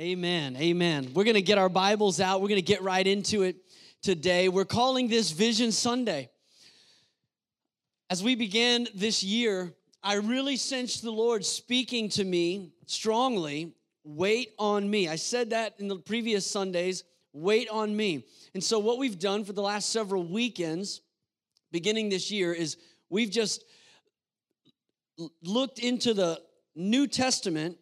Amen. Amen. We're going to get our Bibles out. We're going to get right into it today. We're calling this Vision Sunday. As we began this year, I really sensed the Lord speaking to me strongly wait on me. I said that in the previous Sundays wait on me. And so, what we've done for the last several weekends, beginning this year, is we've just looked into the New Testament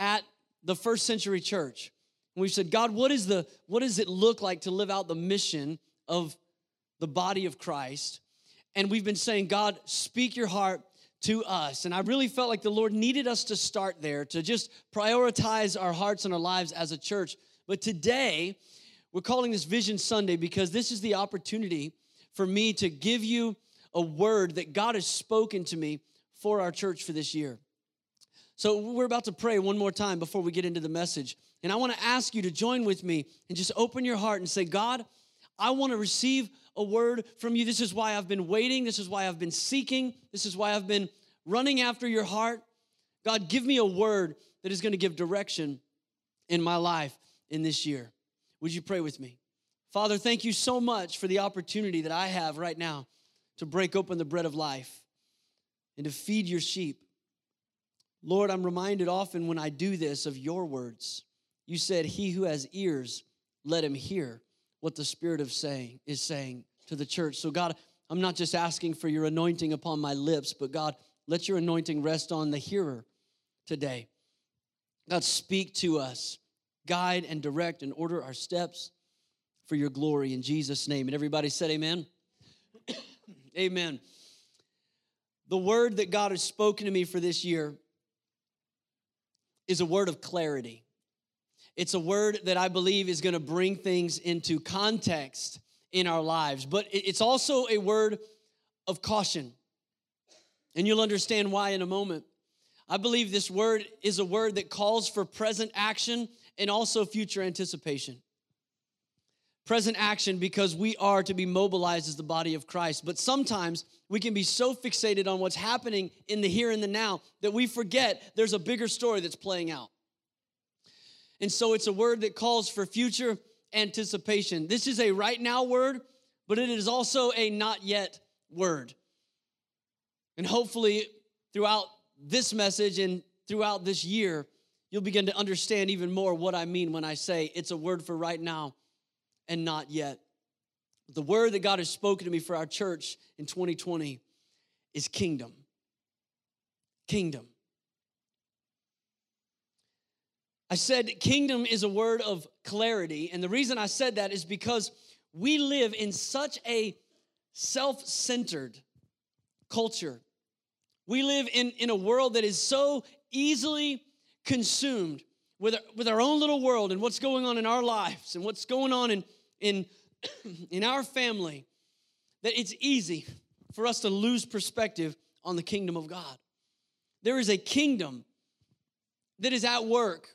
at the first century church. We said, God, what is the what does it look like to live out the mission of the body of Christ? And we've been saying, God, speak your heart to us. And I really felt like the Lord needed us to start there, to just prioritize our hearts and our lives as a church. But today, we're calling this Vision Sunday because this is the opportunity for me to give you a word that God has spoken to me for our church for this year. So we're about to pray one more time before we get into the message. And I want to ask you to join with me and just open your heart and say, God, I want to receive a word from you. This is why I've been waiting. This is why I've been seeking. This is why I've been running after your heart. God, give me a word that is going to give direction in my life in this year. Would you pray with me? Father, thank you so much for the opportunity that I have right now to break open the bread of life and to feed your sheep. Lord, I'm reminded often when I do this of your words. You said, He who has ears, let him hear what the Spirit of saying is saying to the church. So, God, I'm not just asking for your anointing upon my lips, but God, let your anointing rest on the hearer today. God, speak to us, guide and direct and order our steps for your glory in Jesus' name. And everybody said, Amen. amen. The word that God has spoken to me for this year is a word of clarity. It's a word that I believe is going to bring things into context in our lives, but it's also a word of caution. And you'll understand why in a moment. I believe this word is a word that calls for present action and also future anticipation. Present action because we are to be mobilized as the body of Christ. But sometimes we can be so fixated on what's happening in the here and the now that we forget there's a bigger story that's playing out. And so it's a word that calls for future anticipation. This is a right now word, but it is also a not yet word. And hopefully, throughout this message and throughout this year, you'll begin to understand even more what I mean when I say it's a word for right now and not yet. The word that God has spoken to me for our church in 2020 is kingdom. Kingdom. I said kingdom is a word of clarity. And the reason I said that is because we live in such a self centered culture. We live in, in a world that is so easily consumed with, with our own little world and what's going on in our lives and what's going on in, in, in our family that it's easy for us to lose perspective on the kingdom of God. There is a kingdom that is at work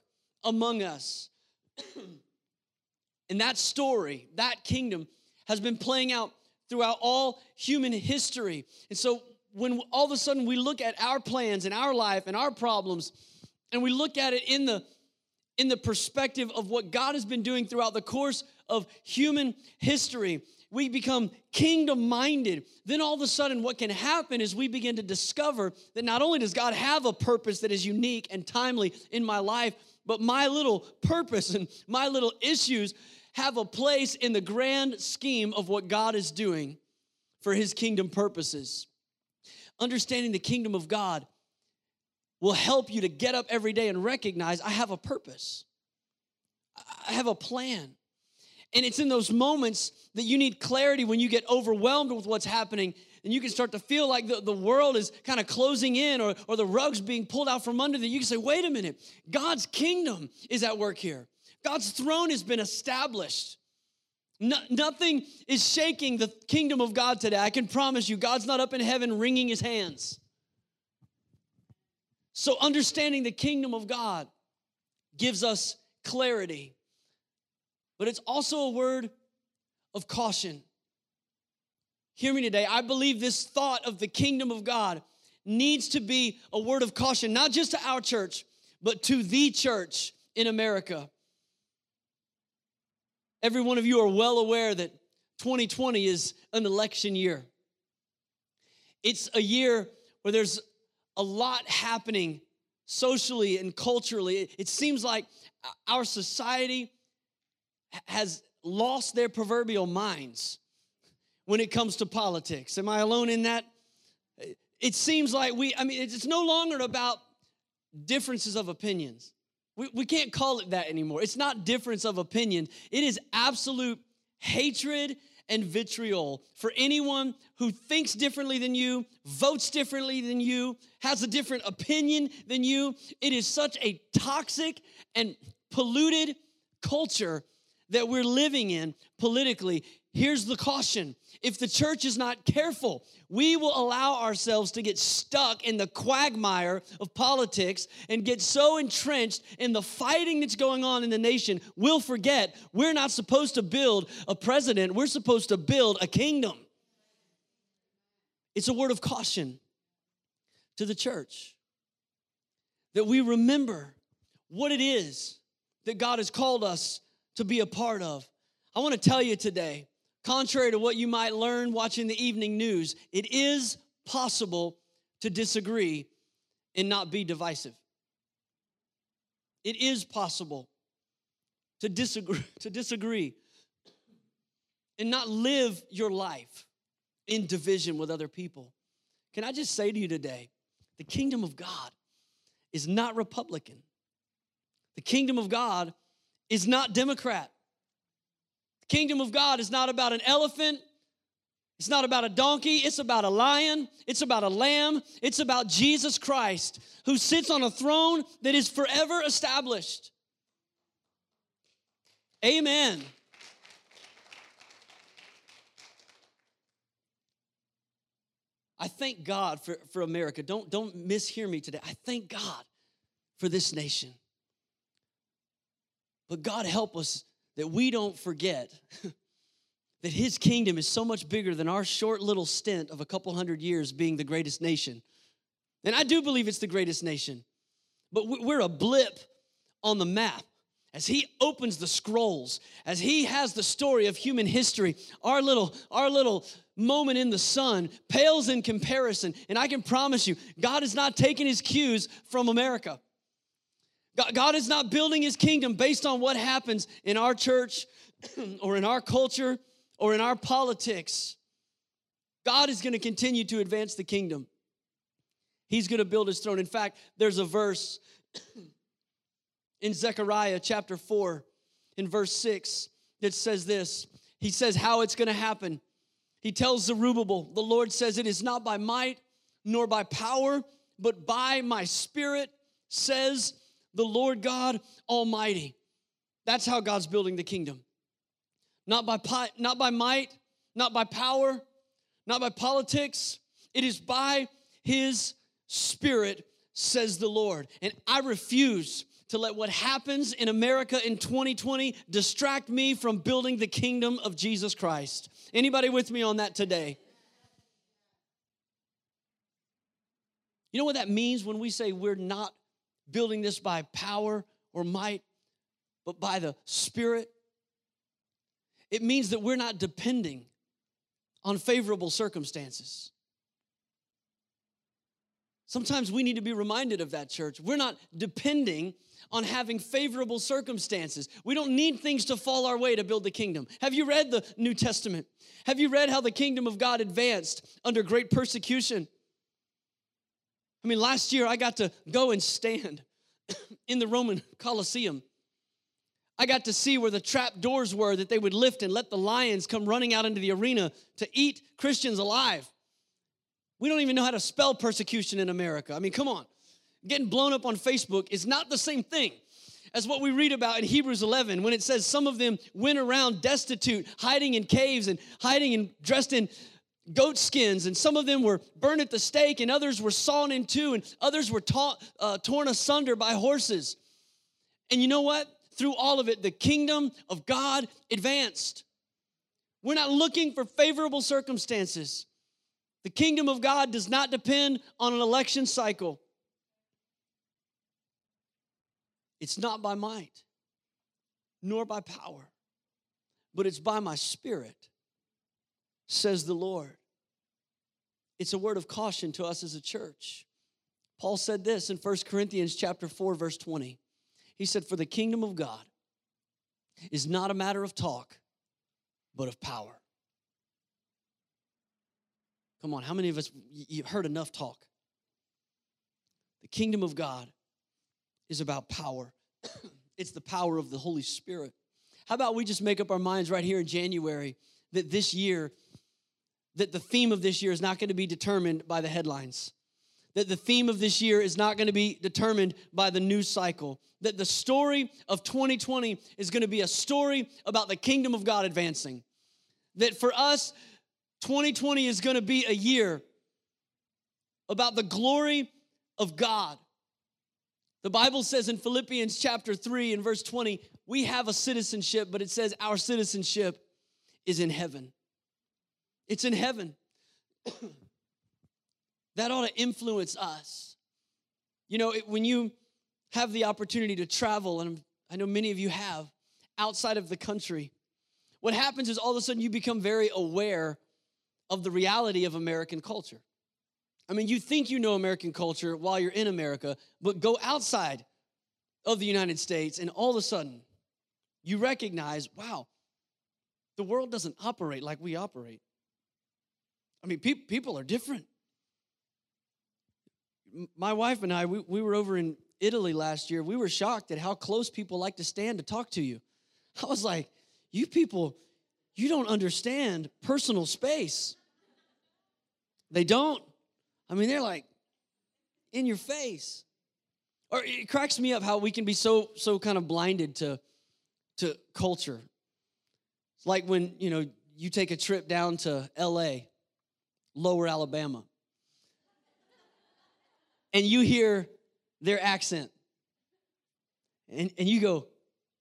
among us. and that story, that kingdom, has been playing out throughout all human history. And so when all of a sudden we look at our plans and our life and our problems, and we look at it in the in the perspective of what God has been doing throughout the course of human history, we become kingdom minded. Then all of a sudden, what can happen is we begin to discover that not only does God have a purpose that is unique and timely in my life, but my little purpose and my little issues have a place in the grand scheme of what God is doing for his kingdom purposes understanding the kingdom of God will help you to get up every day and recognize I have a purpose, I have a plan. And it's in those moments that you need clarity when you get overwhelmed with what's happening and you can start to feel like the, the world is kind of closing in or, or the rug's being pulled out from under you. You can say, wait a minute, God's kingdom is at work here. God's throne has been established. No, nothing is shaking the kingdom of God today. I can promise you, God's not up in heaven wringing his hands. So, understanding the kingdom of God gives us clarity, but it's also a word of caution. Hear me today. I believe this thought of the kingdom of God needs to be a word of caution, not just to our church, but to the church in America. Every one of you are well aware that 2020 is an election year. It's a year where there's a lot happening socially and culturally. It seems like our society has lost their proverbial minds when it comes to politics. Am I alone in that? It seems like we, I mean, it's no longer about differences of opinions. We, we can't call it that anymore. It's not difference of opinion, it is absolute hatred and vitriol for anyone who thinks differently than you, votes differently than you, has a different opinion than you. It is such a toxic and polluted culture that we're living in politically. Here's the caution if the church is not careful, we will allow ourselves to get stuck in the quagmire of politics and get so entrenched in the fighting that's going on in the nation, we'll forget we're not supposed to build a president, we're supposed to build a kingdom. It's a word of caution to the church that we remember what it is that God has called us to be a part of. I want to tell you today Contrary to what you might learn watching the evening news, it is possible to disagree and not be divisive. It is possible to disagree, to disagree and not live your life in division with other people. Can I just say to you today, the kingdom of God is not Republican. The kingdom of God is not Democrat. The kingdom of God is not about an elephant. It's not about a donkey. It's about a lion. It's about a lamb. It's about Jesus Christ who sits on a throne that is forever established. Amen. I thank God for, for America. Don't, don't mishear me today. I thank God for this nation. But God help us that we don't forget that his kingdom is so much bigger than our short little stint of a couple hundred years being the greatest nation. And I do believe it's the greatest nation, but we're a blip on the map. As he opens the scrolls, as he has the story of human history, our little, our little moment in the sun pales in comparison. And I can promise you, God has not taken his cues from America. God is not building his kingdom based on what happens in our church or in our culture or in our politics. God is going to continue to advance the kingdom. He's going to build his throne. In fact, there's a verse in Zechariah chapter 4, in verse 6, that says this. He says how it's going to happen. He tells Zerubbabel, the Lord says, It is not by might nor by power, but by my spirit, says the Lord God Almighty. That's how God's building the kingdom. Not by, not by might, not by power, not by politics. It is by His Spirit, says the Lord. And I refuse to let what happens in America in 2020 distract me from building the kingdom of Jesus Christ. Anybody with me on that today? You know what that means when we say we're not building this by power or might, but by the Spirit. It means that we're not depending on favorable circumstances. Sometimes we need to be reminded of that, church. We're not depending on having favorable circumstances. We don't need things to fall our way to build the kingdom. Have you read the New Testament? Have you read how the kingdom of God advanced under great persecution? I mean, last year I got to go and stand in the Roman Colosseum. I got to see where the trap doors were that they would lift and let the lions come running out into the arena to eat Christians alive. We don't even know how to spell persecution in America. I mean, come on. Getting blown up on Facebook is not the same thing as what we read about in Hebrews 11 when it says some of them went around destitute, hiding in caves and hiding and dressed in goat skins, and some of them were burned at the stake, and others were sawn in two, and others were ta- uh, torn asunder by horses. And you know what? Through all of it, the kingdom of God advanced. We're not looking for favorable circumstances. The kingdom of God does not depend on an election cycle. It's not by might, nor by power, but it's by my spirit, says the Lord. It's a word of caution to us as a church. Paul said this in 1 Corinthians chapter 4 verse 20. He said for the kingdom of God is not a matter of talk but of power. Come on, how many of us you've heard enough talk? The kingdom of God is about power. it's the power of the Holy Spirit. How about we just make up our minds right here in January that this year that the theme of this year is not going to be determined by the headlines. That the theme of this year is not going to be determined by the news cycle. That the story of 2020 is going to be a story about the kingdom of God advancing. That for us, 2020 is going to be a year about the glory of God. The Bible says in Philippians chapter 3 and verse 20, we have a citizenship, but it says our citizenship is in heaven. It's in heaven. that ought to influence us. You know, it, when you have the opportunity to travel, and I know many of you have, outside of the country, what happens is all of a sudden you become very aware of the reality of American culture. I mean, you think you know American culture while you're in America, but go outside of the United States, and all of a sudden you recognize, wow, the world doesn't operate like we operate. I mean, pe- people are different. My wife and I, we, we were over in Italy last year. We were shocked at how close people like to stand to talk to you. I was like, you people, you don't understand personal space. They don't. I mean, they're like in your face. Or it cracks me up how we can be so so kind of blinded to to culture. It's like when, you know, you take a trip down to LA lower Alabama. And you hear their accent. And, and you go,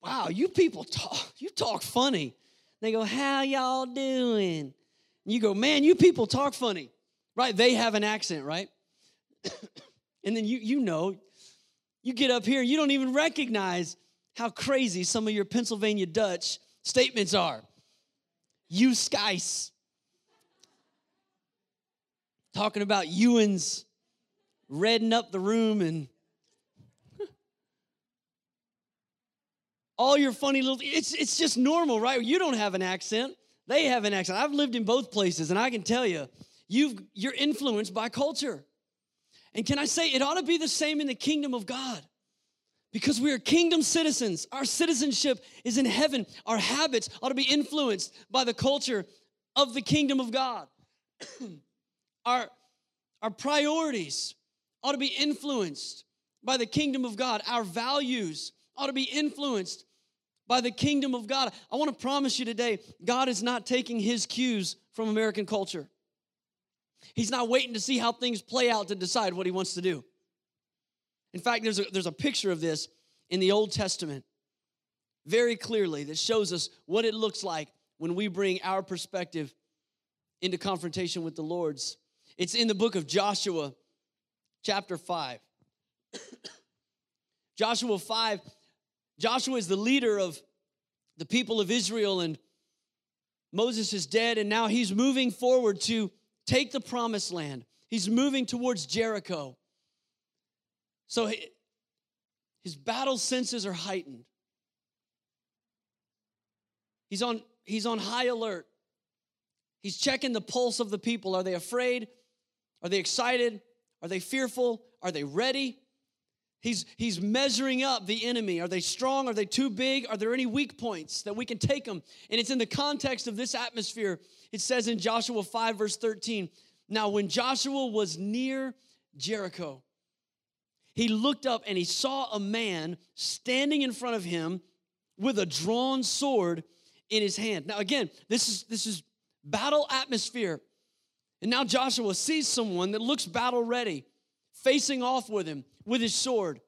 wow, you people talk, you talk funny. They go, how y'all doing? And you go, man, you people talk funny. Right? They have an accent, right? and then you you know, you get up here, you don't even recognize how crazy some of your Pennsylvania Dutch statements are. You skies talking about Ewans redding up the room and all your funny little it's it's just normal right? You don't have an accent. They have an accent. I've lived in both places and i can tell you you've you're influenced by culture. And can i say it ought to be the same in the kingdom of god. Because we are kingdom citizens. Our citizenship is in heaven. Our habits ought to be influenced by the culture of the kingdom of god Our, our priorities ought to be influenced by the kingdom of God. Our values ought to be influenced by the kingdom of God. I want to promise you today, God is not taking his cues from American culture. He's not waiting to see how things play out to decide what he wants to do. In fact, there's a, there's a picture of this in the Old Testament very clearly that shows us what it looks like when we bring our perspective into confrontation with the Lord's. It's in the book of Joshua, chapter 5. Joshua 5, Joshua is the leader of the people of Israel, and Moses is dead, and now he's moving forward to take the promised land. He's moving towards Jericho. So he, his battle senses are heightened. He's on, he's on high alert. He's checking the pulse of the people. Are they afraid? Are they excited? Are they fearful? Are they ready? He's, he's measuring up the enemy. Are they strong? Are they too big? Are there any weak points that we can take them? And it's in the context of this atmosphere. It says in Joshua 5, verse 13 Now, when Joshua was near Jericho, he looked up and he saw a man standing in front of him with a drawn sword in his hand. Now, again, this is, this is battle atmosphere. And now Joshua sees someone that looks battle ready, facing off with him with his sword.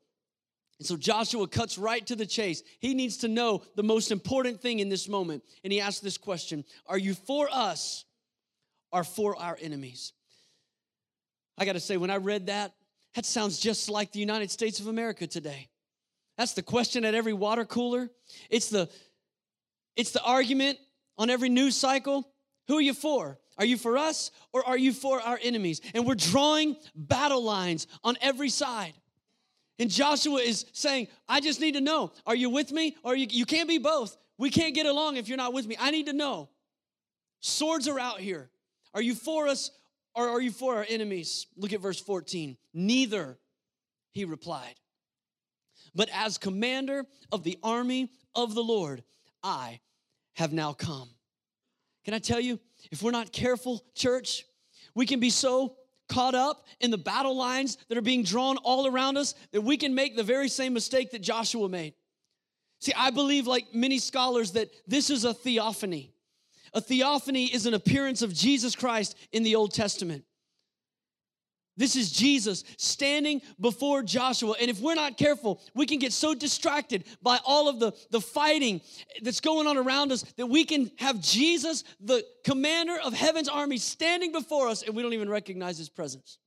And so Joshua cuts right to the chase. He needs to know the most important thing in this moment. And he asks this question Are you for us or for our enemies? I got to say, when I read that, that sounds just like the United States of America today. That's the question at every water cooler. It's the, it's the argument on every news cycle, who are you for? Are you for us or are you for our enemies? And we're drawing battle lines on every side. And Joshua is saying, I just need to know, are you with me or you, you can't be both? We can't get along if you're not with me. I need to know. Swords are out here. Are you for us or are you for our enemies? Look at verse 14. Neither, he replied. But as commander of the army of the Lord, I have now come. Can I tell you, if we're not careful, church, we can be so caught up in the battle lines that are being drawn all around us that we can make the very same mistake that Joshua made. See, I believe, like many scholars, that this is a theophany. A theophany is an appearance of Jesus Christ in the Old Testament. This is Jesus standing before Joshua. And if we're not careful, we can get so distracted by all of the, the fighting that's going on around us that we can have Jesus, the commander of heaven's army, standing before us and we don't even recognize his presence.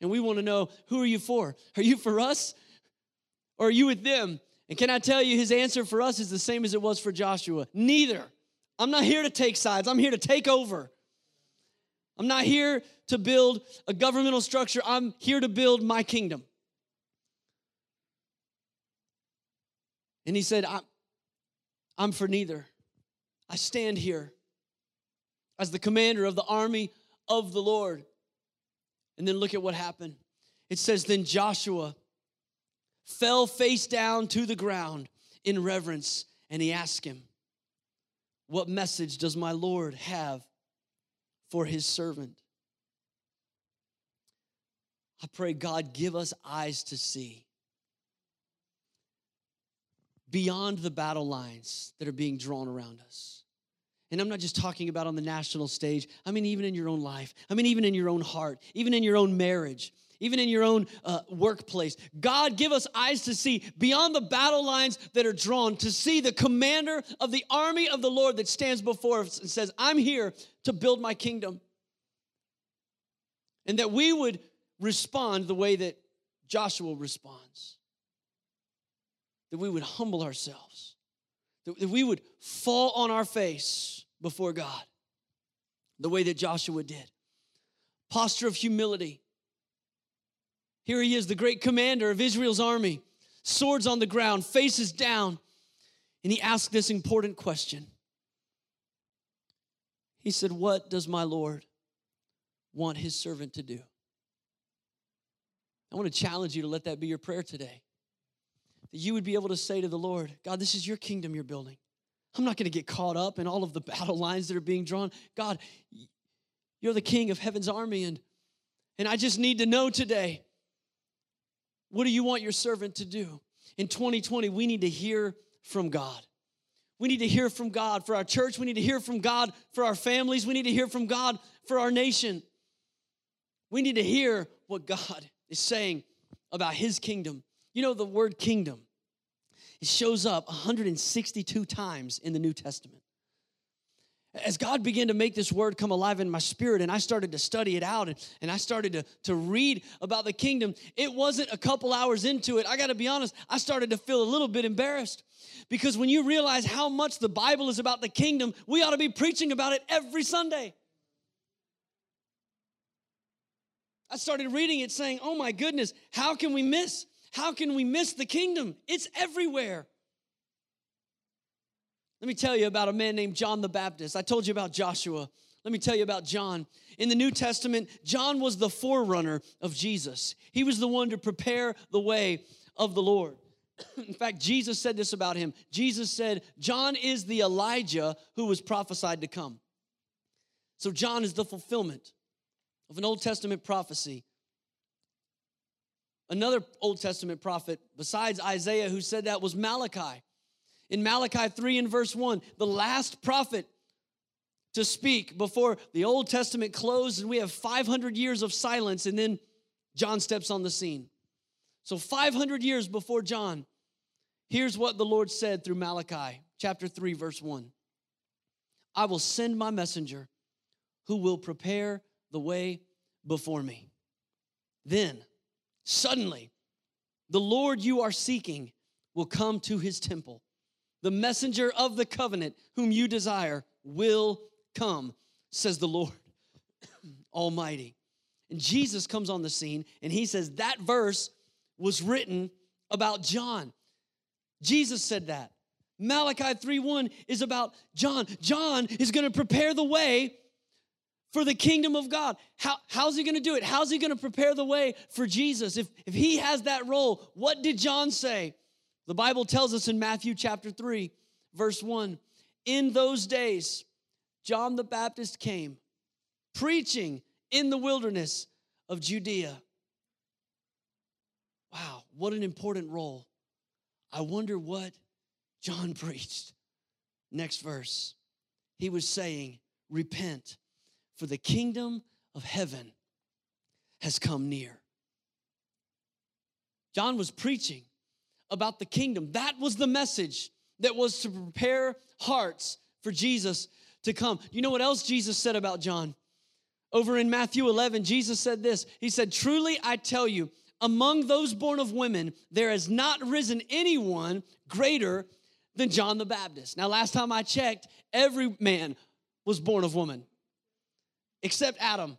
And we want to know who are you for? Are you for us or are you with them? And can I tell you, his answer for us is the same as it was for Joshua neither. I'm not here to take sides, I'm here to take over. I'm not here to build a governmental structure, I'm here to build my kingdom. And he said, I'm for neither. I stand here as the commander of the army of the Lord. And then look at what happened. It says, Then Joshua fell face down to the ground in reverence, and he asked him, What message does my Lord have for his servant. I pray, God, give us eyes to see beyond the battle lines that are being drawn around us. And I'm not just talking about on the national stage, I mean, even in your own life, I mean, even in your own heart, even in your own marriage even in your own uh, workplace. God, give us eyes to see beyond the battle lines that are drawn, to see the commander of the army of the Lord that stands before us and says, I'm here to build my kingdom. And that we would respond the way that Joshua responds. That we would humble ourselves. That we would fall on our face before God the way that Joshua did. Posture of humility here he is, the great commander of Israel's army, swords on the ground, faces down. And he asked this important question. He said, What does my Lord want his servant to do? I want to challenge you to let that be your prayer today. That you would be able to say to the Lord, God, this is your kingdom you're building. I'm not going to get caught up in all of the battle lines that are being drawn. God, you're the king of heaven's army, and, and I just need to know today what do you want your servant to do? In 2020, we need to hear from God. We need to hear from God for our church. We need to hear from God for our families. We need to hear from God for our nation. We need to hear what God is saying about his kingdom. You know, the word kingdom, it shows up 162 times in the New Testament as God began to make this word come alive in my spirit and I started to study it out and, and I started to, to read about the kingdom, it wasn't a couple hours into it. I got to be honest, I started to feel a little bit embarrassed because when you realize how much the Bible is about the kingdom, we ought to be preaching about it every Sunday. I started reading it saying, oh my goodness, how can we miss? How can we miss the kingdom? It's everywhere. Let me tell you about a man named John the Baptist. I told you about Joshua. Let me tell you about John. In the New Testament, John was the forerunner of Jesus. He was the one to prepare the way of the Lord. In fact, Jesus said this about him. Jesus said, John is the Elijah who was prophesied to come. So, John is the fulfillment of an Old Testament prophecy. Another Old Testament prophet, besides Isaiah, who said that was Malachi. In Malachi 3 and verse 1, the last prophet to speak before the Old Testament closed, and we have 500 years of silence, and then John steps on the scene. So, 500 years before John, here's what the Lord said through Malachi chapter 3, verse 1 I will send my messenger who will prepare the way before me. Then, suddenly, the Lord you are seeking will come to his temple the messenger of the covenant, whom you desire, will come, says the Lord Almighty. And Jesus comes on the scene and he says that verse was written about John. Jesus said that. Malachi 3:1 is about John. John is going to prepare the way for the kingdom of God. How, how's he going to do it? How's he going to prepare the way for Jesus? If, if he has that role, what did John say? The Bible tells us in Matthew chapter 3, verse 1 In those days, John the Baptist came preaching in the wilderness of Judea. Wow, what an important role. I wonder what John preached. Next verse. He was saying, Repent, for the kingdom of heaven has come near. John was preaching about the kingdom. That was the message that was to prepare hearts for Jesus to come. You know what else Jesus said about John? Over in Matthew 11, Jesus said this He said, Truly I tell you, among those born of women, there has not risen anyone greater than John the Baptist. Now, last time I checked, every man was born of woman except Adam.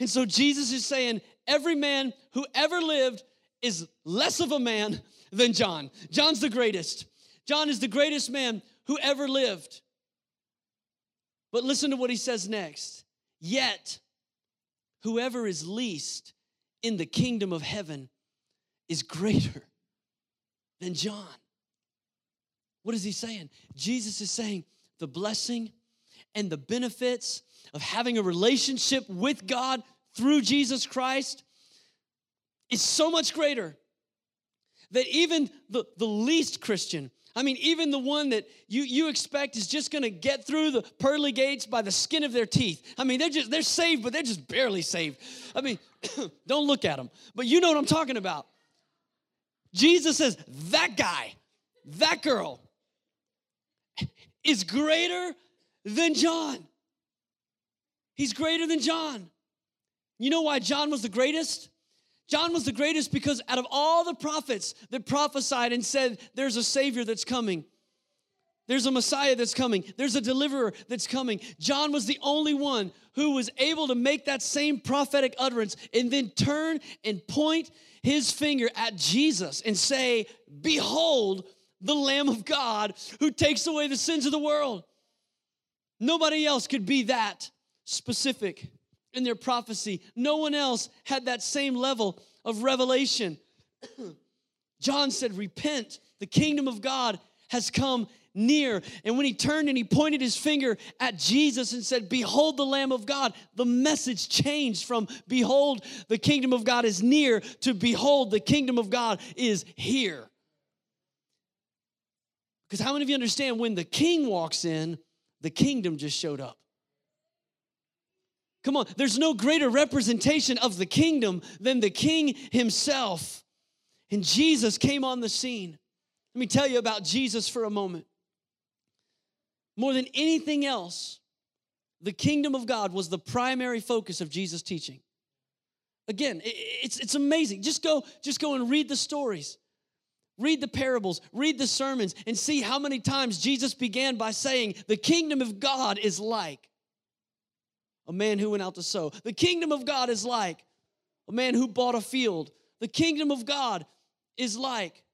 And so Jesus is saying, every man who ever lived is less of a man than John. John's the greatest. John is the greatest man who ever lived. But listen to what he says next. Yet, whoever is least in the kingdom of heaven is greater than John. What is he saying? Jesus is saying the blessing and the benefits of having a relationship with God through Jesus Christ is so much greater that even the, the least Christian I mean, even the one that you, you expect is just gonna get through the pearly gates by the skin of their teeth. I mean, they're just they're saved, but they're just barely saved. I mean, don't look at them. But you know what I'm talking about. Jesus says, that guy, that girl is greater than John. He's greater than John. You know why John was the greatest? John was the greatest because out of all the prophets that prophesied and said, There's a Savior that's coming, there's a Messiah that's coming, there's a deliverer that's coming, John was the only one who was able to make that same prophetic utterance and then turn and point his finger at Jesus and say, Behold, the Lamb of God who takes away the sins of the world. Nobody else could be that specific in their prophecy. No one else had that same level of revelation. John said, Repent, the kingdom of God has come near. And when he turned and he pointed his finger at Jesus and said, Behold the Lamb of God, the message changed from Behold, the kingdom of God is near to Behold, the kingdom of God is here. Because how many of you understand when the king walks in, the kingdom just showed up? Come on, there's no greater representation of the kingdom than the king himself. And Jesus came on the scene. Let me tell you about Jesus for a moment. More than anything else, the kingdom of God was the primary focus of Jesus' teaching. Again, it's, it's amazing. Just go, just go and read the stories. Read the parables, read the sermons, and see how many times Jesus began by saying, The kingdom of God is like a man who went out to sow. The kingdom of God is like a man who bought a field. The kingdom of God is like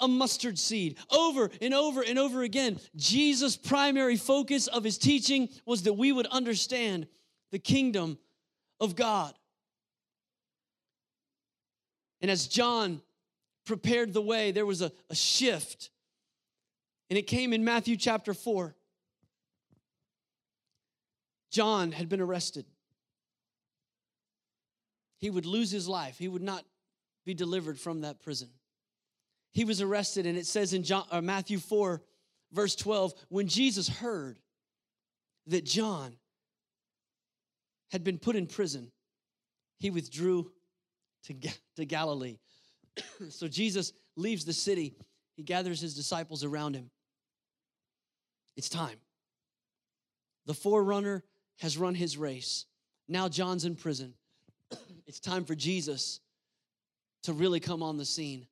a mustard seed. Over and over and over again, Jesus' primary focus of his teaching was that we would understand the kingdom of God. And as John prepared the way, there was a, a shift. And it came in Matthew chapter 4. John had been arrested. He would lose his life, he would not be delivered from that prison. He was arrested, and it says in John, uh, Matthew 4, verse 12, when Jesus heard that John had been put in prison, he withdrew to, to Galilee. so Jesus leaves the city. He gathers his disciples around him. It's time. The forerunner has run his race. Now John's in prison. it's time for Jesus to really come on the scene.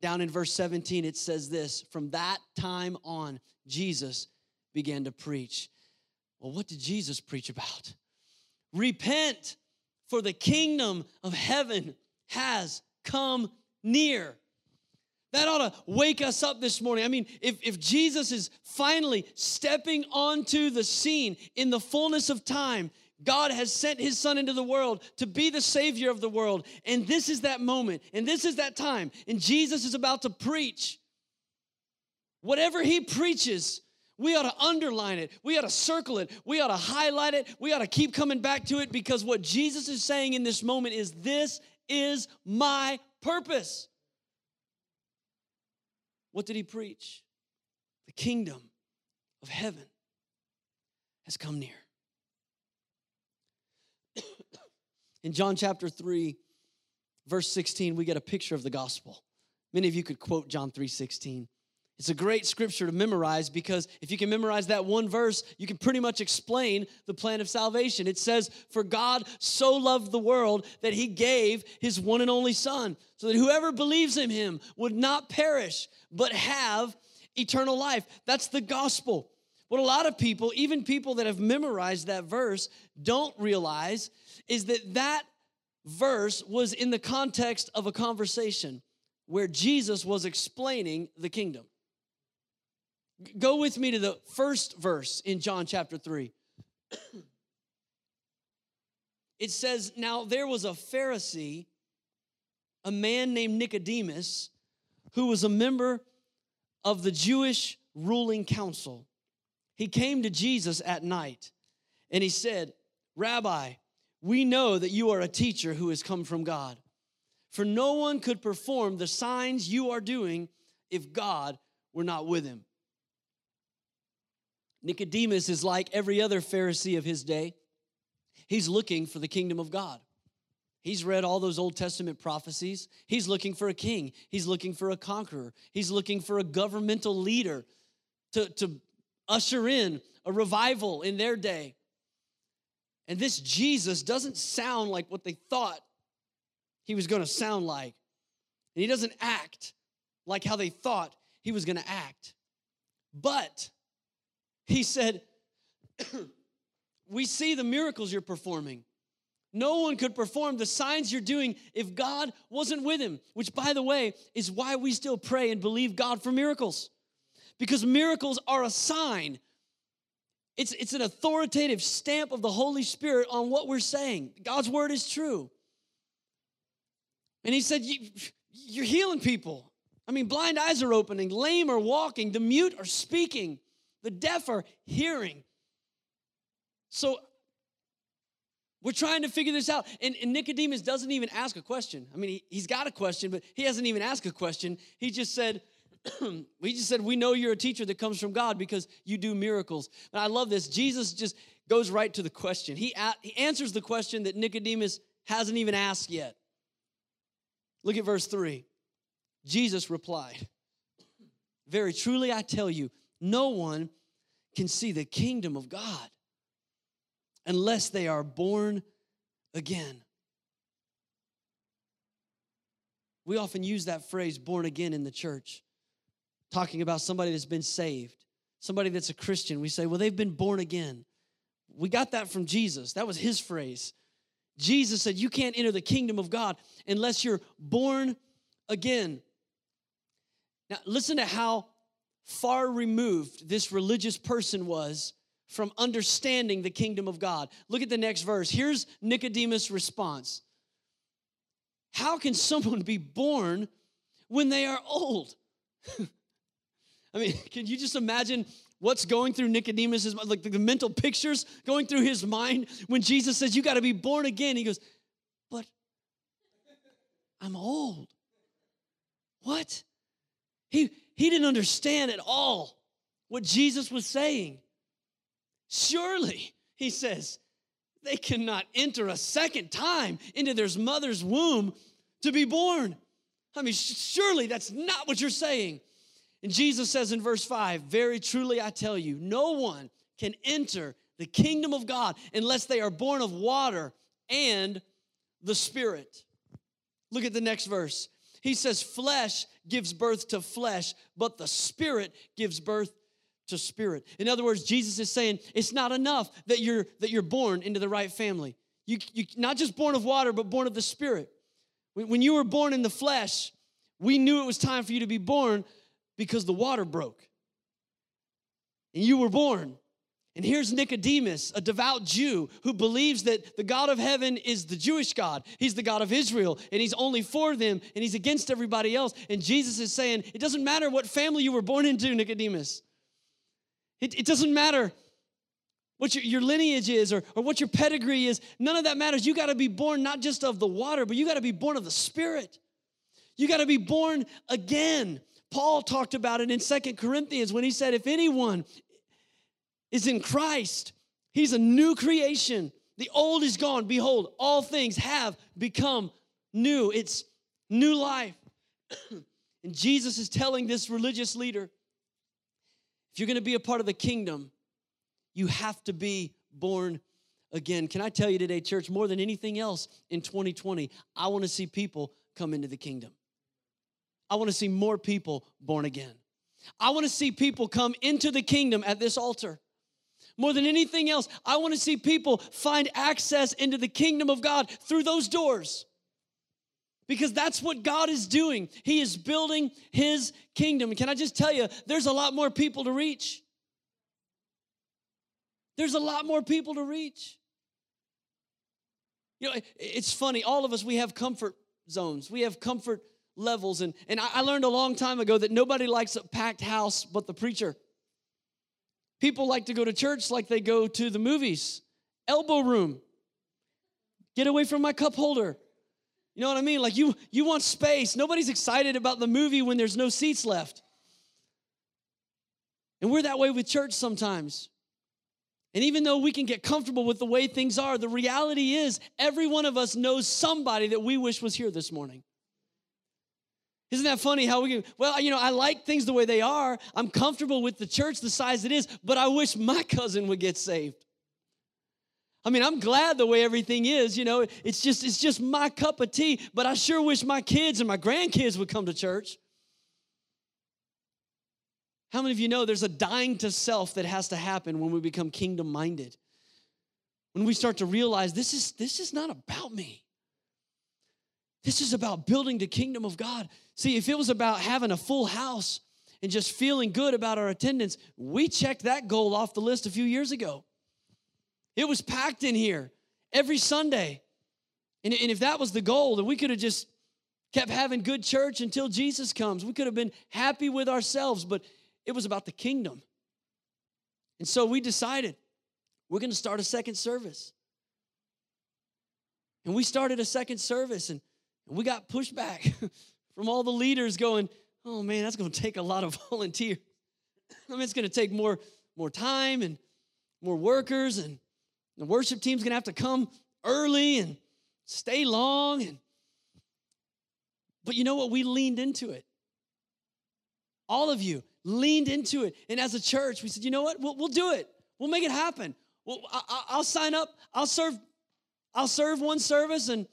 Down in verse 17, it says this From that time on, Jesus began to preach. Well, what did Jesus preach about? Repent, for the kingdom of heaven has come near. That ought to wake us up this morning. I mean, if, if Jesus is finally stepping onto the scene in the fullness of time, God has sent his son into the world to be the savior of the world. And this is that moment, and this is that time. And Jesus is about to preach. Whatever he preaches, we ought to underline it. We ought to circle it. We ought to highlight it. We ought to keep coming back to it because what Jesus is saying in this moment is this is my purpose. What did he preach? The kingdom of heaven has come near. In John chapter 3, verse 16, we get a picture of the gospel. Many of you could quote John 3 16. It's a great scripture to memorize because if you can memorize that one verse, you can pretty much explain the plan of salvation. It says, For God so loved the world that he gave his one and only Son, so that whoever believes in him would not perish, but have eternal life. That's the gospel. What a lot of people, even people that have memorized that verse, don't realize is that that verse was in the context of a conversation where Jesus was explaining the kingdom. Go with me to the first verse in John chapter 3. it says, Now there was a Pharisee, a man named Nicodemus, who was a member of the Jewish ruling council. He came to Jesus at night and he said, Rabbi, we know that you are a teacher who has come from God. For no one could perform the signs you are doing if God were not with him. Nicodemus is like every other Pharisee of his day. He's looking for the kingdom of God. He's read all those Old Testament prophecies. He's looking for a king. He's looking for a conqueror. He's looking for a governmental leader to, to usher in a revival in their day. And this Jesus doesn't sound like what they thought he was going to sound like. And he doesn't act like how they thought he was going to act. But he said, We see the miracles you're performing. No one could perform the signs you're doing if God wasn't with him, which, by the way, is why we still pray and believe God for miracles. Because miracles are a sign, it's, it's an authoritative stamp of the Holy Spirit on what we're saying. God's word is true. And he said, you, You're healing people. I mean, blind eyes are opening, lame are walking, the mute are speaking the deaf are hearing. So we're trying to figure this out. And, and Nicodemus doesn't even ask a question. I mean, he, he's got a question, but he hasn't even asked a question. He just said, he just said, We know you're a teacher that comes from God because you do miracles. And I love this. Jesus just goes right to the question. He, he answers the question that Nicodemus hasn't even asked yet. Look at verse 3. Jesus replied, Very truly I tell you, no one can see the kingdom of God unless they are born again. We often use that phrase, born again, in the church, talking about somebody that's been saved, somebody that's a Christian. We say, well, they've been born again. We got that from Jesus. That was his phrase. Jesus said, You can't enter the kingdom of God unless you're born again. Now, listen to how far removed this religious person was from understanding the kingdom of God. Look at the next verse. Here's Nicodemus' response How can someone be born when they are old? I mean, can you just imagine what's going through Nicodemus's like the mental pictures going through his mind when Jesus says you got to be born again? He goes, "But I'm old." What? He he didn't understand at all what Jesus was saying. Surely, he says, they cannot enter a second time into their mother's womb to be born. I mean, surely that's not what you're saying. And Jesus says in verse 5 Very truly I tell you, no one can enter the kingdom of God unless they are born of water and the Spirit. Look at the next verse. He says, flesh gives birth to flesh, but the spirit gives birth to spirit. In other words, Jesus is saying it's not enough that you're that you're born into the right family. You, you not just born of water, but born of the spirit. When, when you were born in the flesh, we knew it was time for you to be born because the water broke. And you were born. And here's Nicodemus, a devout Jew who believes that the God of heaven is the Jewish God. He's the God of Israel, and he's only for them, and he's against everybody else. And Jesus is saying, It doesn't matter what family you were born into, Nicodemus. It, it doesn't matter what your, your lineage is or, or what your pedigree is. None of that matters. You got to be born not just of the water, but you got to be born of the Spirit. You got to be born again. Paul talked about it in Second Corinthians when he said, If anyone is in Christ, he's a new creation. The old is gone. Behold, all things have become new. It's new life. and Jesus is telling this religious leader if you're going to be a part of the kingdom, you have to be born again. Can I tell you today, church, more than anything else in 2020, I want to see people come into the kingdom. I want to see more people born again. I want to see people come into the kingdom at this altar. More than anything else, I want to see people find access into the kingdom of God through those doors. Because that's what God is doing. He is building His kingdom. Can I just tell you, there's a lot more people to reach. There's a lot more people to reach. You know, it's funny, all of us, we have comfort zones, we have comfort levels. And, and I learned a long time ago that nobody likes a packed house but the preacher. People like to go to church like they go to the movies. Elbow room. Get away from my cup holder. You know what I mean? Like you you want space. Nobody's excited about the movie when there's no seats left. And we're that way with church sometimes. And even though we can get comfortable with the way things are, the reality is every one of us knows somebody that we wish was here this morning. Isn't that funny how we can, well, you know, I like things the way they are. I'm comfortable with the church the size it is, but I wish my cousin would get saved. I mean, I'm glad the way everything is, you know, it's just it's just my cup of tea, but I sure wish my kids and my grandkids would come to church. How many of you know there's a dying to self that has to happen when we become kingdom minded? When we start to realize this is this is not about me. This is about building the kingdom of God. See, if it was about having a full house and just feeling good about our attendance, we checked that goal off the list a few years ago. It was packed in here every Sunday. And, and if that was the goal, then we could have just kept having good church until Jesus comes. We could have been happy with ourselves, but it was about the kingdom. And so we decided we're going to start a second service. And we started a second service, and we got pushback from all the leaders going, oh man, that's going to take a lot of volunteers. I mean, it's going to take more, more time and more workers, and the worship team's going to have to come early and stay long. And but you know what? We leaned into it. All of you leaned into it, and as a church, we said, you know what? We'll, we'll do it. We'll make it happen. Well, I, I'll sign up. I'll serve. I'll serve one service and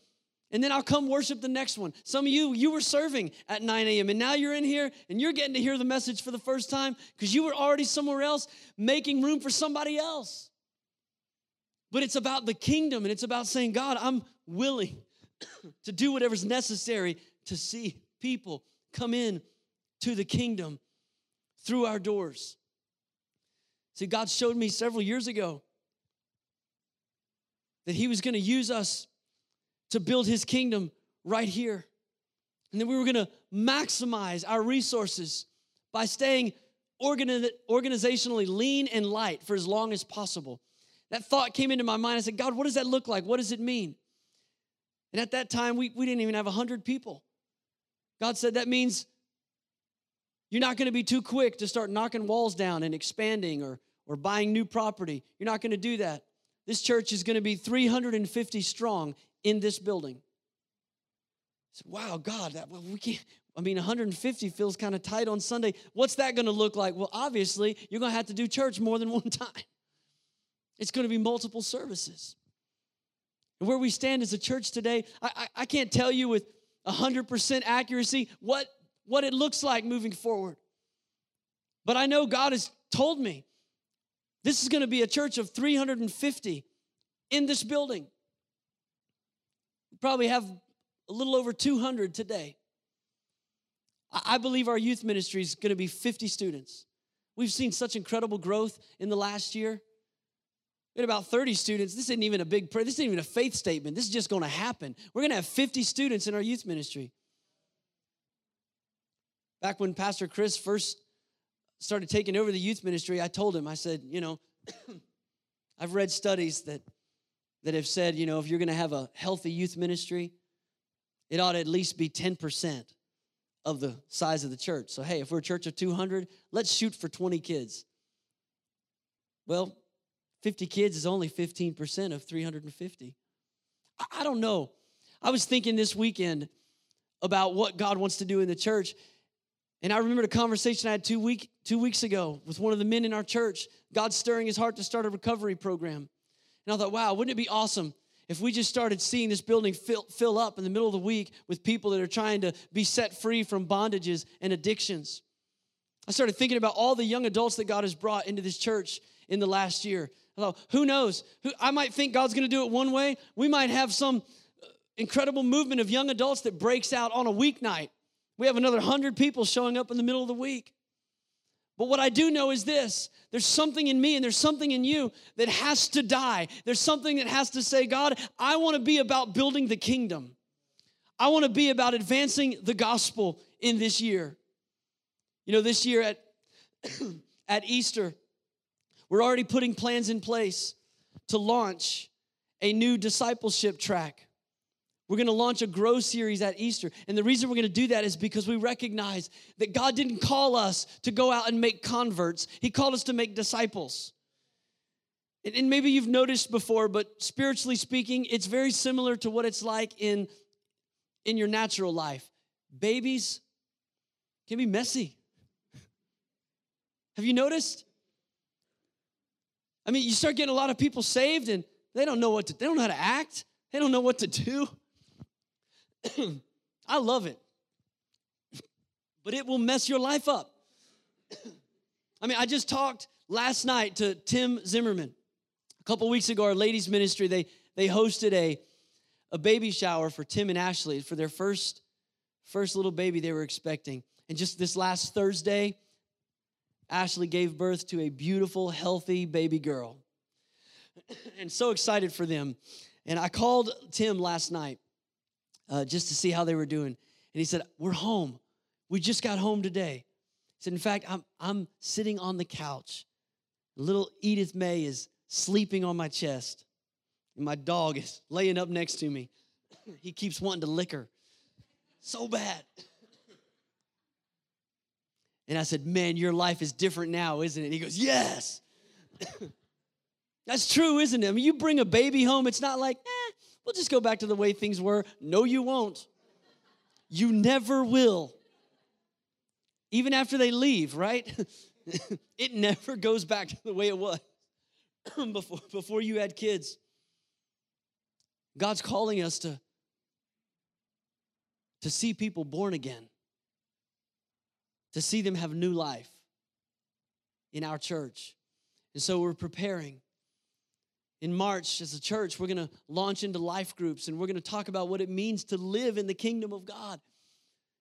and then I'll come worship the next one. Some of you, you were serving at 9 a.m. and now you're in here and you're getting to hear the message for the first time because you were already somewhere else making room for somebody else. But it's about the kingdom and it's about saying, God, I'm willing to do whatever's necessary to see people come in to the kingdom through our doors. See, God showed me several years ago that He was going to use us to build his kingdom right here. And then we were going to maximize our resources by staying organi- organizationally lean and light for as long as possible. That thought came into my mind. I said, God, what does that look like? What does it mean? And at that time, we, we didn't even have 100 people. God said, that means you're not going to be too quick to start knocking walls down and expanding or, or buying new property. You're not going to do that. This church is going to be 350 strong in this building. I said, wow, God, that, well, we can't. I mean, 150 feels kind of tight on Sunday. What's that going to look like? Well, obviously, you're going to have to do church more than one time. It's going to be multiple services. And where we stand as a church today, I, I, I can't tell you with 100% accuracy what, what it looks like moving forward. But I know God has told me this is going to be a church of 350 in this building. Probably have a little over 200 today. I believe our youth ministry is going to be 50 students. We've seen such incredible growth in the last year. We had about 30 students. This isn't even a big prayer. This isn't even a faith statement. This is just going to happen. We're going to have 50 students in our youth ministry. Back when Pastor Chris first started taking over the youth ministry, I told him, I said, you know, I've read studies that that have said, you know, if you're going to have a healthy youth ministry, it ought to at least be 10% of the size of the church. So, hey, if we're a church of 200, let's shoot for 20 kids. Well, 50 kids is only 15% of 350. I don't know. I was thinking this weekend about what God wants to do in the church. And I remember a conversation I had two, week, two weeks ago with one of the men in our church. God stirring his heart to start a recovery program. And I thought, wow, wouldn't it be awesome if we just started seeing this building fill, fill up in the middle of the week with people that are trying to be set free from bondages and addictions? I started thinking about all the young adults that God has brought into this church in the last year. I Thought, who knows? I might think God's going to do it one way. We might have some uh, incredible movement of young adults that breaks out on a weeknight. We have another 100 people showing up in the middle of the week. But what I do know is this there's something in me and there's something in you that has to die. There's something that has to say, God, I want to be about building the kingdom. I want to be about advancing the gospel in this year. You know, this year at, at Easter, we're already putting plans in place to launch a new discipleship track. We're going to launch a grow series at Easter. And the reason we're going to do that is because we recognize that God didn't call us to go out and make converts, He called us to make disciples. And maybe you've noticed before, but spiritually speaking, it's very similar to what it's like in, in your natural life. Babies can be messy. Have you noticed? I mean, you start getting a lot of people saved and they don't know what to, they don't know how to act. They don't know what to do. I love it. But it will mess your life up. I mean, I just talked last night to Tim Zimmerman. A couple weeks ago, our ladies' ministry, they, they hosted a, a baby shower for Tim and Ashley for their first, first little baby they were expecting. And just this last Thursday, Ashley gave birth to a beautiful, healthy baby girl. and so excited for them. And I called Tim last night uh, just to see how they were doing. And he said, We're home. We just got home today. He said, In fact, I'm, I'm sitting on the couch. Little Edith May is sleeping on my chest, and my dog is laying up next to me. he keeps wanting to lick her so bad. And I said, Man, your life is different now, isn't it? He goes, Yes. That's true, isn't it? I mean, you bring a baby home, it's not like, eh, We'll just go back to the way things were. No, you won't. You never will. Even after they leave, right? it never goes back to the way it was before, before you had kids. God's calling us to, to see people born again, to see them have new life in our church. And so we're preparing in March, as a church, we're going to launch into life groups and we're going to talk about what it means to live in the kingdom of God.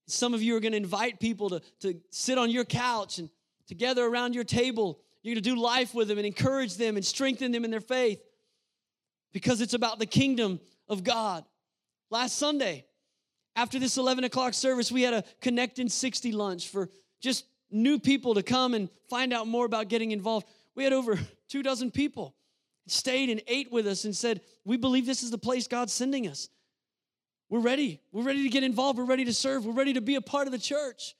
Some of you are going to invite people to, to sit on your couch and together around your table. You're going to do life with them and encourage them and strengthen them in their faith because it's about the kingdom of God. Last Sunday, after this 11 o'clock service, we had a Connect in 60 lunch for just new people to come and find out more about getting involved. We had over two dozen people stayed and ate with us and said, We believe this is the place God's sending us. We're ready. We're ready to get involved. We're ready to serve. We're ready to be a part of the church.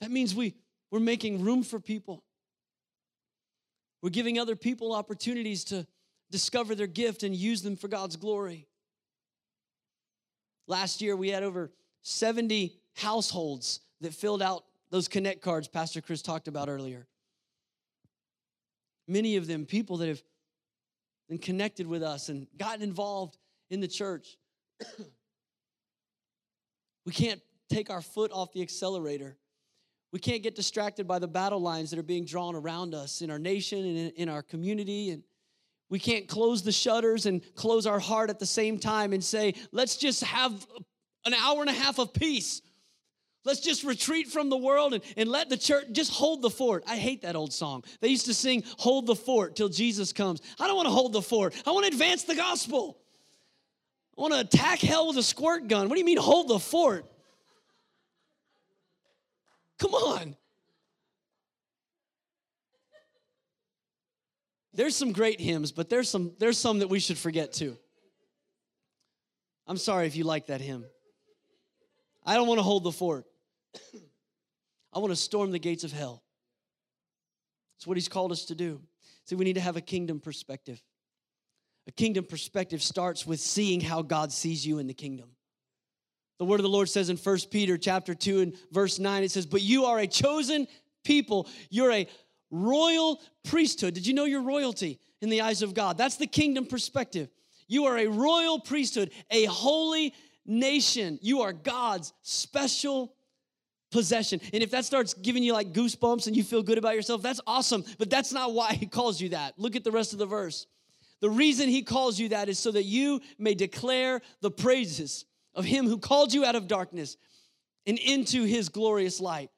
That means we, we're making room for people. We're giving other people opportunities to discover their gift and use them for God's glory. Last year, we had over 70 households that filled out those connect cards Pastor Chris talked about earlier many of them people that have been connected with us and gotten involved in the church. We can't take our foot off the accelerator. We can't get distracted by the battle lines that are being drawn around us in our nation and in our community. And we can't close the shutters and close our heart at the same time and say, let's just have an hour and a half of peace. Let's just retreat from the world and, and let the church just hold the fort. I hate that old song. They used to sing, Hold the fort till Jesus comes. I don't want to hold the fort. I want to advance the gospel. I want to attack hell with a squirt gun. What do you mean, hold the fort? Come on. There's some great hymns, but there's some there's some that we should forget too. I'm sorry if you like that hymn. I don't want to hold the fort. I want to storm the gates of hell. It's what he's called us to do. See, we need to have a kingdom perspective. A kingdom perspective starts with seeing how God sees you in the kingdom. The word of the Lord says in 1 Peter chapter 2 and verse 9, it says, But you are a chosen people. You're a royal priesthood. Did you know you're royalty in the eyes of God? That's the kingdom perspective. You are a royal priesthood, a holy nation. You are God's special possession. And if that starts giving you like goosebumps and you feel good about yourself, that's awesome. But that's not why he calls you that. Look at the rest of the verse. The reason he calls you that is so that you may declare the praises of him who called you out of darkness and into his glorious light.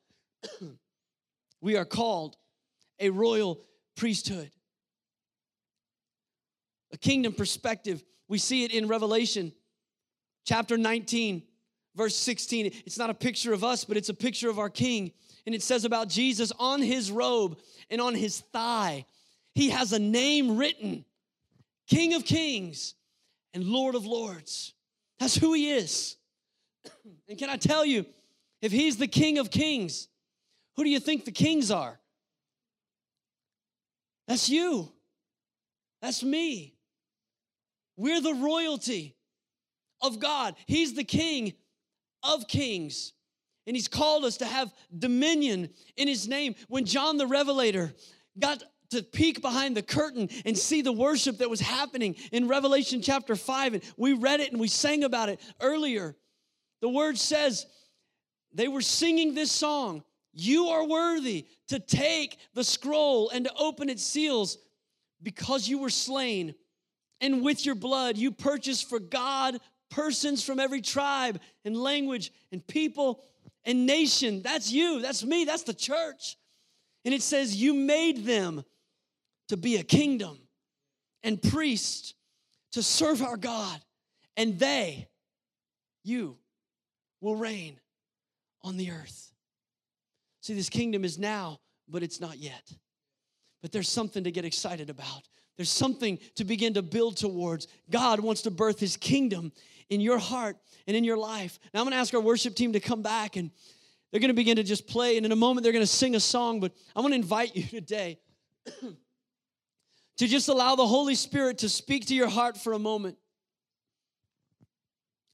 we are called a royal priesthood. A kingdom perspective. We see it in Revelation chapter 19, verse 16. It's not a picture of us, but it's a picture of our king. And it says about Jesus on his robe and on his thigh, he has a name written King of Kings and Lord of Lords. That's who he is. And can I tell you, if he's the king of kings, who do you think the kings are? That's you. That's me. We're the royalty of God. He's the king of kings. And he's called us to have dominion in his name. When John the Revelator got to peek behind the curtain and see the worship that was happening in Revelation chapter 5. And we read it and we sang about it earlier. The word says they were singing this song You are worthy to take the scroll and to open its seals because you were slain. And with your blood, you purchased for God persons from every tribe and language and people and nation. That's you, that's me, that's the church. And it says, You made them to be a kingdom and priest to serve our God. And they, you, will reign on the earth. See, this kingdom is now, but it's not yet. But there's something to get excited about. There's something to begin to build towards. God wants to birth his kingdom in your heart and in your life. Now, I'm gonna ask our worship team to come back and they're gonna begin to just play. And in a moment, they're gonna sing a song. But I wanna invite you today to just allow the Holy Spirit to speak to your heart for a moment.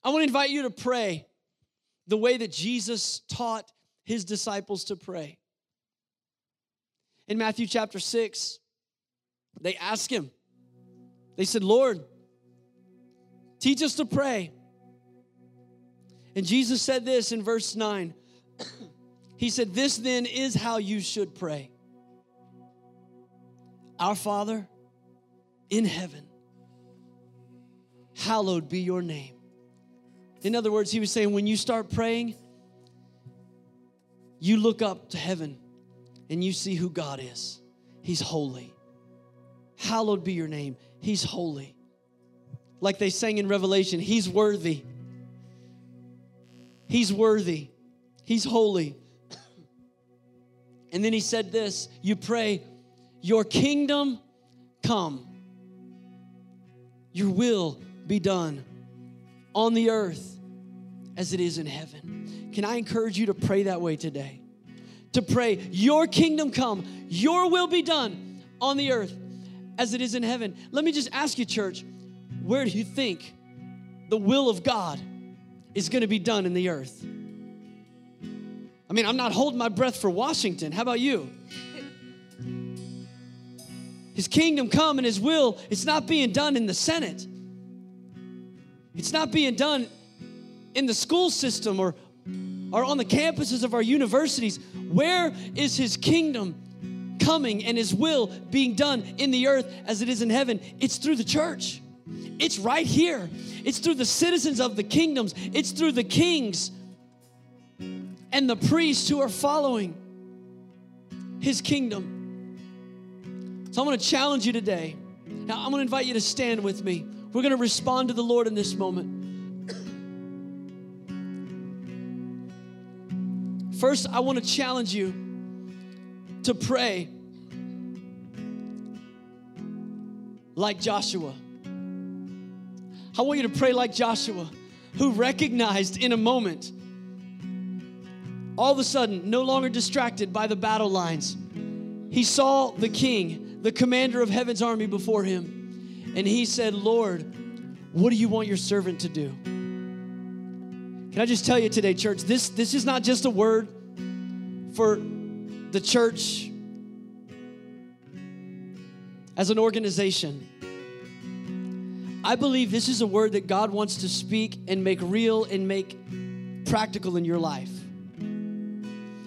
I want to invite you to pray the way that Jesus taught his disciples to pray. In Matthew chapter 6, they asked him, they said, Lord, teach us to pray. And Jesus said this in verse 9. he said, This then is how you should pray Our Father, in heaven. Hallowed be your name. In other words, he was saying, when you start praying, you look up to heaven and you see who God is. He's holy. Hallowed be your name. He's holy. Like they sang in Revelation, He's worthy. He's worthy. He's holy. And then he said this you pray, Your kingdom come your will be done on the earth as it is in heaven. Can I encourage you to pray that way today? To pray, Your kingdom come, Your will be done on the earth as it is in heaven. Let me just ask you, church, where do you think the will of God is going to be done in the earth? I mean, I'm not holding my breath for Washington. How about you? His kingdom come and His will, it's not being done in the Senate. It's not being done in the school system or, are on the campuses of our universities. Where is his kingdom coming and his will being done in the earth as it is in heaven? It's through the church. It's right here. It's through the citizens of the kingdoms. It's through the kings and the priests who are following his kingdom. So I'm going to challenge you today. Now, I'm going to invite you to stand with me. We're going to respond to the Lord in this moment. First, I want to challenge you to pray like Joshua. I want you to pray like Joshua, who recognized in a moment, all of a sudden, no longer distracted by the battle lines, he saw the king, the commander of heaven's army before him, and he said, Lord, what do you want your servant to do? Can I just tell you today, church, this, this is not just a word for the church as an organization. I believe this is a word that God wants to speak and make real and make practical in your life.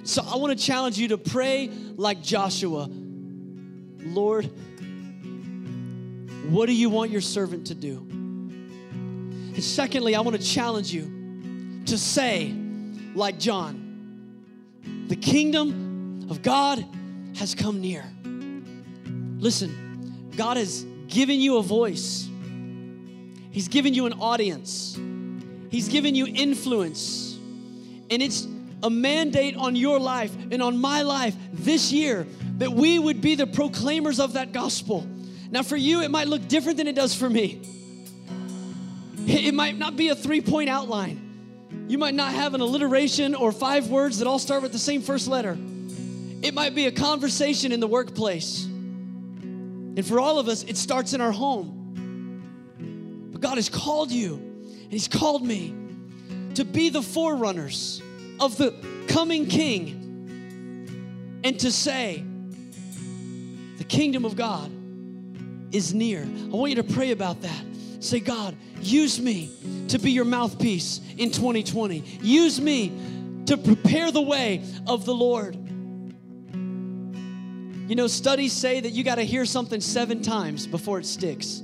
So I want to challenge you to pray like Joshua Lord, what do you want your servant to do? And secondly, I want to challenge you to say, like John, the kingdom of God has come near. Listen, God has given you a voice. He's given you an audience, He's given you influence. And it's a mandate on your life and on my life this year that we would be the proclaimers of that gospel. Now, for you, it might look different than it does for me. It might not be a three point outline. You might not have an alliteration or five words that all start with the same first letter. It might be a conversation in the workplace. And for all of us, it starts in our home. But God has called you, and He's called me to be the forerunners of the coming King and to say, the kingdom of God is near. I want you to pray about that. Say, God, use me to be your mouthpiece in 2020. Use me to prepare the way of the Lord. You know, studies say that you got to hear something seven times before it sticks.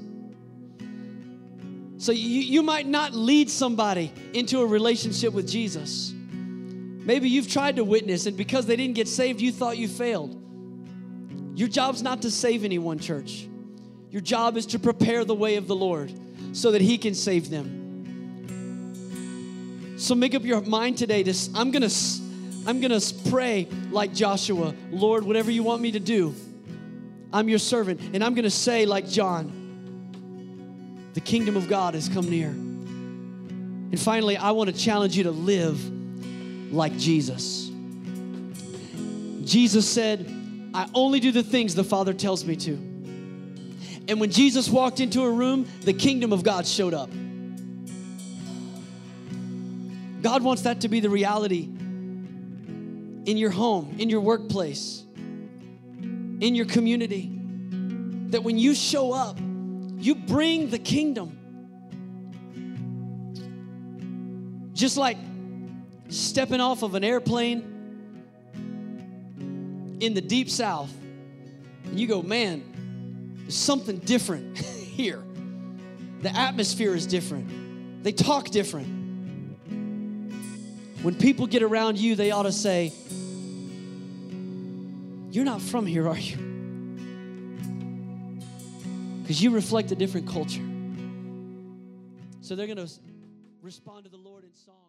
So you, you might not lead somebody into a relationship with Jesus. Maybe you've tried to witness, and because they didn't get saved, you thought you failed. Your job's not to save anyone, church. Your job is to prepare the way of the Lord so that He can save them. So make up your mind today to I'm gonna I'm gonna pray like Joshua, Lord, whatever you want me to do, I'm your servant, and I'm gonna say like John the kingdom of God has come near. And finally, I want to challenge you to live like Jesus. Jesus said, I only do the things the Father tells me to. And when Jesus walked into a room, the kingdom of God showed up. God wants that to be the reality in your home, in your workplace, in your community. That when you show up, you bring the kingdom. Just like stepping off of an airplane in the deep south, and you go, man, there's something different here. The atmosphere is different, they talk different. When people get around you, they ought to say, You're not from here, are you? because you reflect a different culture. So they're going to respond to the Lord in song.